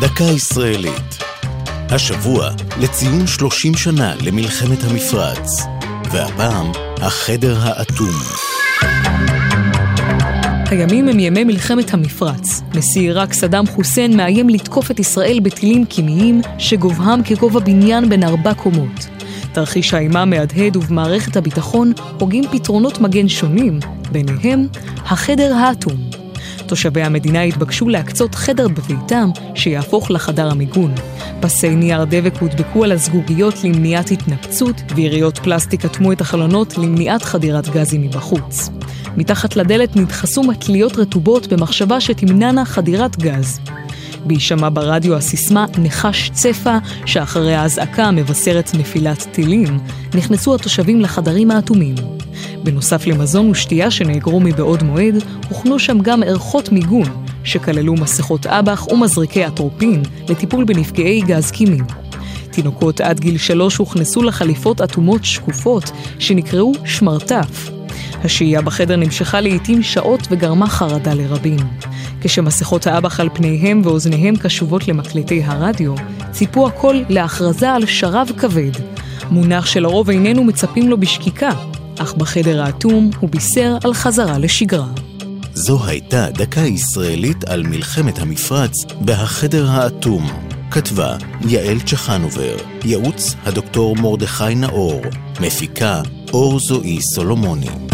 דקה ישראלית. השבוע לציון 30 שנה למלחמת המפרץ, והפעם החדר האטום. הימים הם ימי מלחמת המפרץ. נשיא עיראק סדאם חוסיין מאיים לתקוף את ישראל בטילים קימיים שגובהם כגובה בניין בין ארבע קומות. תרחיש האימה מהדהד ובמערכת הביטחון הוגים פתרונות מגן שונים, ביניהם החדר האטום. תושבי המדינה התבקשו להקצות חדר בביתם שיהפוך לחדר המיגון. פסי נייר דבק הודבקו על הזגוגיות למניעת התנפצות, ויריות פלסטיק אטמו את החלונות למניעת חדירת גזים מבחוץ. מתחת לדלת נדחסו מטליות רטובות במחשבה שתמנענה חדירת גז. בהישמע ברדיו הסיסמה נחש צפה, שאחרי האזעקה המבשרת נפילת טילים, נכנסו התושבים לחדרים האטומים. בנוסף למזון ושתייה שנאגרו מבעוד מועד, הוכנו שם גם ערכות מיגון, שכללו מסכות אב"ח ומזרקי אטרופין לטיפול בנפגעי גז קימי. תינוקות עד גיל שלוש הוכנסו לחליפות אטומות שקופות, שנקראו שמרטף. השהייה בחדר נמשכה לעיתים שעות וגרמה חרדה לרבים. כשמסכות האב"ח על פניהם ואוזניהם קשובות למקלטי הרדיו, ציפו הכל להכרזה על שרב כבד. מונח שלרוב איננו מצפים לו בשקיקה, אך בחדר האטום הוא בישר על חזרה לשגרה. זו הייתה דקה ישראלית על מלחמת המפרץ בהחדר האטום. כתבה יעל צ'חנובר, ייעוץ הדוקטור מרדכי נאור, מפיקה אור זועי סולומוני.